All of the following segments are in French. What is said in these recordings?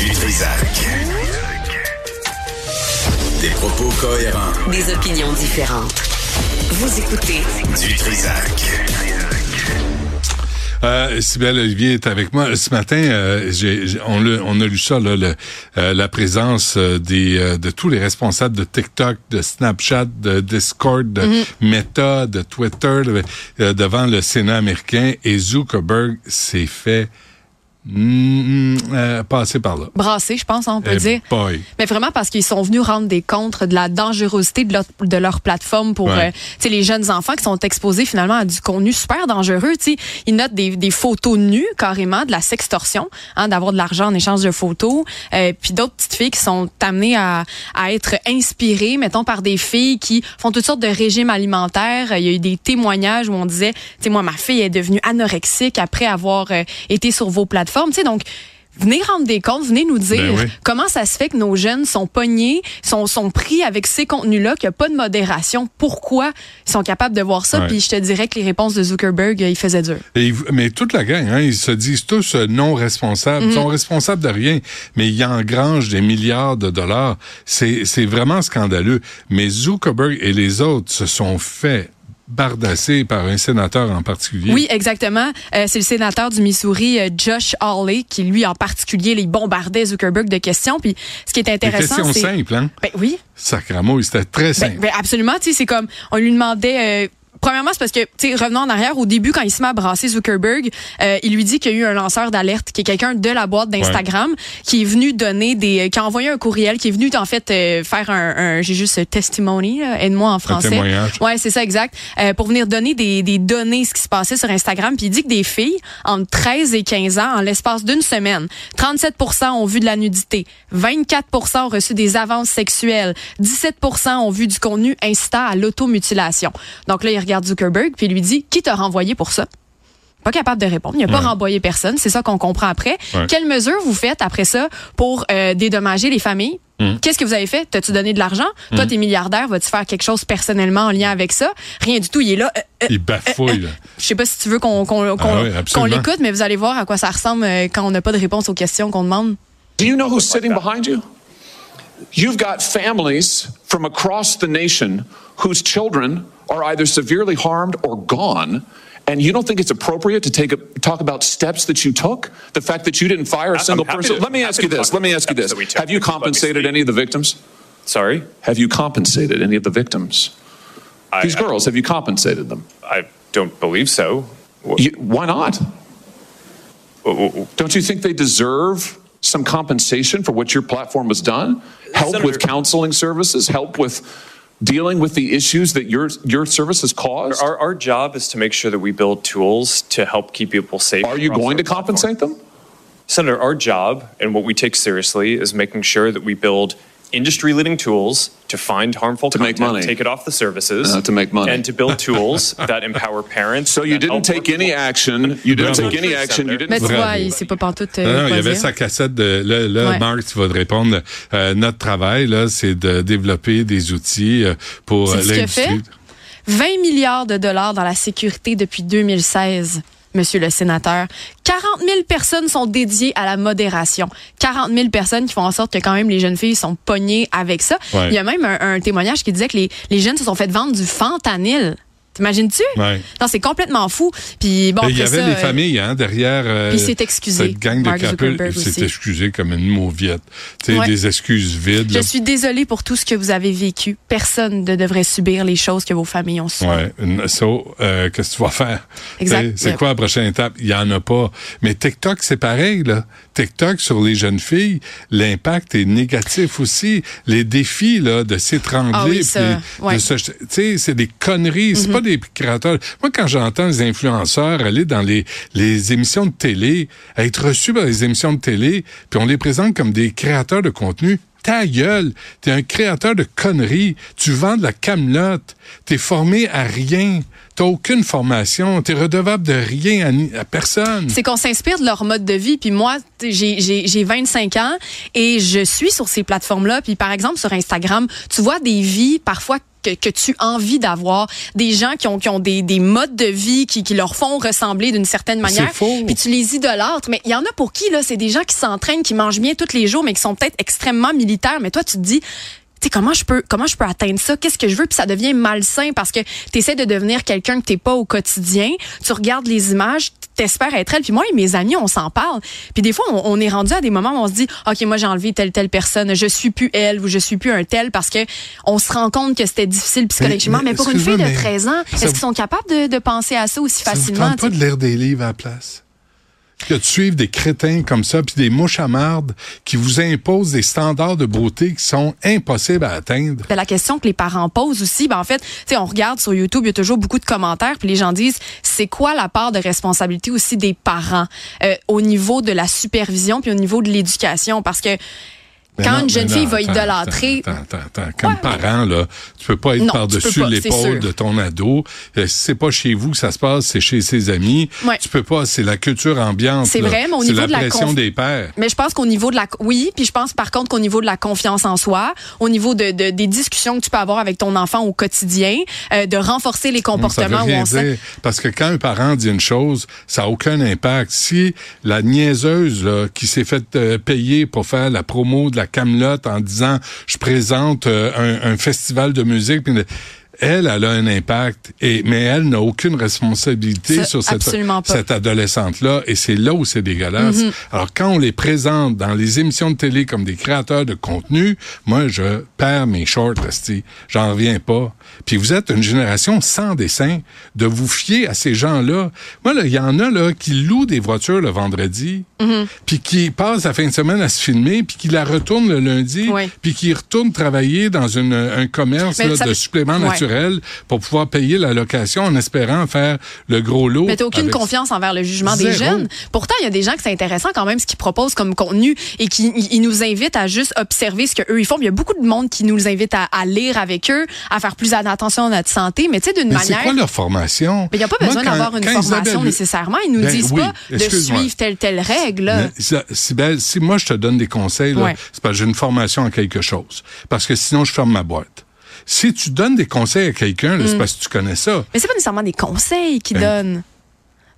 Du Trisac. Des propos cohérents. Des opinions différentes. Vous écoutez Du Trisac. Euh, Sybelle Olivier est avec moi. Ce matin, euh, on, a lu ça, là, le- euh, la présence euh, des, euh, de tous les responsables de TikTok, de Snapchat, de Discord, de Meta, de Twitter, de- euh, devant le Sénat américain. Et Zuckerberg s'est fait mm, euh, passer par là. brassés, je pense, hein, on peut Eh dire. boy. Mais vraiment parce qu'ils sont venus rendre des comptes de la dangerosité de leur, de leur plateforme pour Ouais. euh, tu sais, les jeunes enfants qui sont exposés finalement à du contenu super dangereux. Tu sais, Ils notent des, des photos nues carrément, de la sextorsion, hein, d'avoir de l'argent en échange de photos. Euh, puis d'autres petites filles qui sont amenées à, à être inspirées, mettons, par des filles qui font toutes sortes de régimes alimentaires. Il y a eu des témoignages où on disait, tu sais, moi, ma fille est devenue anorexique après avoir euh, été sur vos plateformes. Tu sais, donc, venez rendre des comptes, venez nous dire Ben oui. comment ça se fait que nos jeunes sont pognés, sont, sont pris avec ces contenus-là, qu'il n'y a pas de modération. Pourquoi ils sont capables de voir ça? Ouais. Puis je te dirais que les réponses de Zuckerberg, euh, ils faisaient dur. Et mais toute la gang, hein, ils se disent tous euh, non responsables. Mhm. Ils sont responsables de rien, mais ils engrangent des milliards de dollars. C'est vraiment scandaleux. Mais Zuckerberg et les autres se sont fait bardasser par un sénateur en particulier. Oui, exactement. Euh, c'est le sénateur du Missouri, euh, Josh Hawley, qui lui en particulier, les bombardait Zuckerberg de questions. Puis ce qui est intéressant, c'est... simples, hein? Ben oui, Sacramo, c'était très Ben, simple. ben absolument, tu sais, c'est comme on lui demandait. euh, Premièrement, c'est parce que, tu sais, revenons en arrière, au début, quand il se met à brasser Zuckerberg, euh, il lui dit qu'il y a eu un lanceur d'alerte, qui est quelqu'un de la boîte d'Instagram, qui est venu donner des, qui a envoyé un courriel, qui est venu, en fait, euh, faire un, un- j'ai juste euh, testimony, aide-moi en français. témoignage. Ouais, c'est ça, exact. Euh, pour venir donner des, des données, ce qui se passait sur Instagram. Puis il dit que des filles, entre 13 et 15 ans, en l'espace d'une semaine, 37 ont vu de la nudité, 24 ont reçu des avances sexuelles, 17 ont vu du contenu incitant à l'automutilation. Donc là, il regarde Zuckerberg, puis lui dit, qui t'a renvoyé pour ça? Pas capable de répondre. Il n'a pas Ouais. renvoyé personne. C'est ça qu'on comprend après. Ouais. Quelles mesures vous faites après ça pour euh, dédommager les familles? Mm. Qu'est-ce que vous avez fait? T'as-tu donné de l'argent? Toi, t'es milliardaire. Vas-tu faire quelque chose personnellement en lien avec ça? Rien du tout. Il est là. Euh, euh, Il bafouille. là. je sais pas si tu veux qu'on Ah oui, l'écoute, mais vous allez voir à quoi ça ressemble euh, quand on n'a pas de réponse aux questions qu'on demande. Do you know who's sitting behind you? You've got families from across the nation whose children are either severely harmed or gone. And you don't think it's appropriate to take a, talk about steps that you took? The fact that you didn't fire a single person? to- Let me ask you this. Let me ask you this. that we took. Have you compensated any of the victims? Sorry? Have you compensated any of the victims? I- These I- girls, have you compensated them? I don't believe so. You, why not? Don't you think they deserve some compensation for what your platform has done? Help Senator- with counseling services, help with dealing with the issues that your your service has caused? Our, our job is to make sure that we build tools to help keep people safe. Are you going to compensate them? Senator, our job and what we take seriously is making sure that we build industry leading tools to find harmful To make content, money. take it off the services, Uh, to make money. and to build tools that empower parents. So you didn't take any action. You didn't take any action. You Mais didn't. tu Bravo. vois, il sait pas pantoute euh, Non, non, il y avait sa cassette de là, là Ouais. Marc, tu vas te répondre. Euh, notre travail là, c'est de développer des outils euh, pour C'est l'industrie. 20 milliards de dollars dans la sécurité depuis 2016. Monsieur le sénateur, 40 000 personnes sont dédiées à la modération. 40 000 personnes qui font en sorte que quand même les jeunes filles sont pognées avec ça. Ouais. Il y a même un, un témoignage qui disait que les, les jeunes se sont fait vendre du fentanyl. T'imagines-tu? Ouais. Non, c'est complètement fou. Puis bon, il y avait ça, les euh, familles hein, derrière euh, Puis il s'est excusé, cette gang de Mark Il s'est excusé comme une mauviette. Tu sais, Ouais. des excuses vides. Je là. suis désolée pour tout ce que vous avez vécu. Personne ne devrait subir les choses que vos familles ont subies. Ouais, ça, euh, qu'est-ce que tu vas faire? Exact. C'est quoi la prochaine étape? Il y en a pas. Mais TikTok, c'est pareil, là. TikTok, sur les jeunes filles, l'impact est négatif aussi. Les défis, là, de s'étrangler. Ah oui, ouais. Tu sais, c'est des conneries. C'est des créateurs. Moi, quand j'entends les influenceurs aller dans les, les émissions de télé, être reçus par les émissions de télé, puis on les présente comme des créateurs de contenu, ta gueule, t'es un créateur de conneries, tu vends de la camelote, t'es formé à rien, t'as aucune formation, t'es redevable de rien à, personne. C'est qu'on s'inspire de leur mode de vie. Puis moi, j'ai 25 ans et je suis sur ces plateformes-là. Puis par exemple, sur Instagram, tu vois des vies parfois que, que tu as envie d'avoir, des gens qui ont, qui ont des, des modes de vie qui, qui leur font ressembler d'une certaine manière. faux. Puis tu les idolâtres. Mais il y en a pour qui, là, c'est des gens qui s'entraînent, qui mangent bien tous les jours, mais qui sont peut-être extrêmement militaires. Mais toi, tu te dis, tu sais, comment je peux comment je peux atteindre ça? Qu'est-ce que je veux? Puis ça devient malsain parce que tu essaies de devenir quelqu'un que t'es pas au quotidien. Tu regardes les images, t'espères être elle. Puis moi et mes amis, on s'en parle. Puis des fois, on, on est rendu à des moments où on se dit, ok, moi j'ai enlevé telle telle personne, je suis plus elle ou je suis plus un tel parce que on se rend compte que c'était difficile psychologiquement. Mais- Mais, mais pour une fille de excuse-moi, mais 13 ans, est-ce qu'ils sont capables de, de penser à ça aussi Ça vous facilement tente pas de lire des livres à la place? Que de suivre des crétins comme ça, puis des mouches à marde qui vous imposent des standards de beauté qui sont impossibles à atteindre. Ben, la question que les parents posent aussi, ben en fait, on regarde sur YouTube, il y a toujours beaucoup de commentaires, puis les gens disent, c'est quoi la part de responsabilité aussi des parents euh, au niveau de la supervision puis au niveau de l'éducation, parce que quand non, une jeune non, fille va idolâtrer, Attends, attends, attends. Comme Ouais, parent, là, tu peux pas être par-dessus l'épaule de ton ado. Euh, si c'est pas chez vous que ça se passe, c'est chez ses amis. Ouais. Tu peux pas, c'est la culture ambiante. C'est vrai, mais au niveau la de la pression conf- des pères. Mais je pense qu'au niveau de la oui, puis je pense par contre qu'au niveau de la confiance en soi, au niveau de, de- des discussions que tu peux avoir avec ton enfant au quotidien, euh, de renforcer les comportements où on sait. Parce que quand un parent dit une chose, ça n'a aucun impact. Si la niaiseuse là, qui s'est fait euh, payer pour faire la promo de la Camelote en disant je présente euh, un, festival de musique, elle, elle a un impact, et, mais elle n'a aucune responsabilité Ça, sur cette, cette adolescente-là, et c'est là où c'est dégueulasse. Mm-hmm. Alors, quand on les présente dans les émissions de télé comme des créateurs de contenu, moi, je perds mes shorts. J'en reviens pas. Puis vous êtes une génération sans dessin, de vous fier à ces gens-là. Moi, là, il y en a là qui louent des voitures le vendredi, Mm-hmm. puis qui passent la fin de semaine à se filmer, puis qui la retournent le lundi, Oui. puis qui retournent travailler dans une, un commerce là, ça de me- suppléments Ouais. naturels pour pouvoir payer la location en espérant faire le gros lot. Mais t'as aucune avec- confiance envers le jugement des jeunes. Pourtant, il y a des gens qui c'est intéressant quand même ce qu'ils proposent comme contenu et qui ils- nous invitent à juste observer ce que eux ils font. Il y a beaucoup de monde qui nous invite à, à lire avec eux, à faire plus attention à notre santé, mais tu sais d'une Mais c'est manière. quoi leur formation? Mais il n'y a pas besoin d'avoir une formation Isabelle- nécessairement. Ils nous Ben disent oui, pas de suivre telle telle règle. Isa- Sybelle, si moi je te donne des conseils, Ouais. c'est parce que j'ai une formation en quelque chose. Parce que sinon, je ferme ma boîte. Si tu donnes des conseils à quelqu'un, c'est parce que tu connais ça. Mais c'est pas nécessairement des conseils qu'ils Ben. donnent.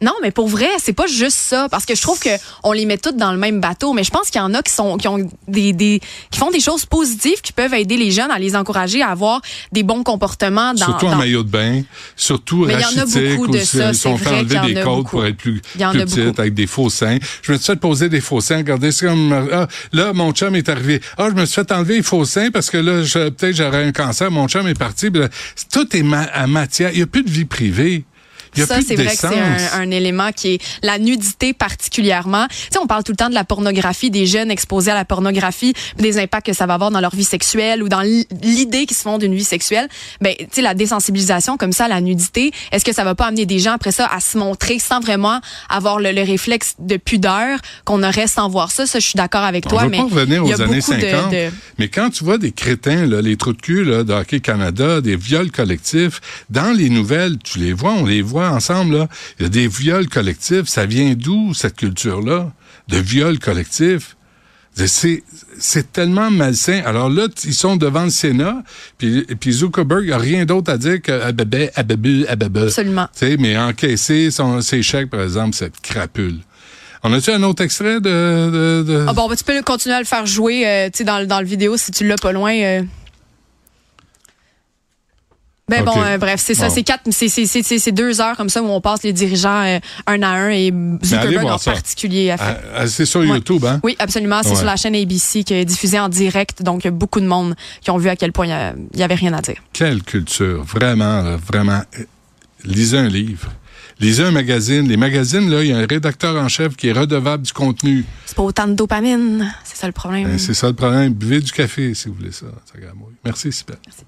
Non, mais pour vrai, c'est pas juste ça, parce que je trouve que on les met toutes dans le même bateau. Mais je pense qu'il y en a qui sont, qui ont des, des, qui font des choses positives, qui peuvent aider les jeunes à les encourager à avoir des bons comportements dans. surtout en maillot de bain, surtout Mais il y en a beaucoup de ça, ils sont fait enlever des en a côtes pour être plus, Il y en plus a petites, avec des faux seins. Je me suis fait poser des faux seins. Regardez, c'est comme, ah, là, mon chum est arrivé. Ah, je me suis fait enlever les faux seins parce que là, peut-être j'aurais un cancer. Mon chum est parti. Là, Tout est ma- à matière. Il n'y a plus de vie privée. Il y a ça, c'est vrai que c'est un, un élément qui est la nudité particulièrement. Tu sais, on parle tout le temps de la pornographie, des jeunes exposés à la pornographie, des impacts que ça va avoir dans leur vie sexuelle ou dans l'idée qu'ils se font d'une vie sexuelle. Ben, tu sais, la désensibilisation comme ça la nudité, est-ce que ça va pas amener des gens après ça à se montrer sans vraiment avoir le, le réflexe de pudeur qu'on aurait sans voir ça? Ça, je suis d'accord avec On toi, mais pas revenir aux années beaucoup de- 50. de- Mais quand tu vois des crétins, là, les trous de cul là, de Hockey Canada, des viols collectifs, dans les nouvelles, tu les vois, on les voit ensemble. Là. Il y a des viols collectifs. Ça vient d'où, cette culture-là, de viols collectifs? C'est, c'est tellement malsain. Alors là, ils sont devant le Sénat, puis, puis Zuckerberg n'a rien d'autre à dire que ababé, ababu, ababa. Absolument. Tu sais, mais encaisser son, ses chèques, par exemple, cette crapule. On a-tu un autre extrait de... de, de- Ah bon, ben, tu peux continuer à le faire jouer euh, dans, dans le vidéo si tu l'as pas loin. euh. Ben Ok. bon, euh, bref, c'est ça, Bon. c'est quatre, c'est c'est c'est c'est- c'est deux heures comme ça où on passe les dirigeants euh, un à un et Zuckerberg en ça. particulier a fait. Ah, ah, c'est sur Ouais. YouTube, hein? Oui, absolument. C'est Ouais. sur la chaîne ABC qui est diffusée en direct. Donc, il y a beaucoup de monde qui ont vu à quel point il a- il y avait rien à dire. Quelle culture, vraiment, vraiment. Euh, Lisez un livre. Lisez un magazine. Les magazines, là, il y a un rédacteur en chef qui est redevable du contenu. C'est pas autant de dopamine. C'est ça le problème. Ben, c'est ça le problème. Buvez du café, si vous voulez ça. ça. Merci, Sybelle. Merci.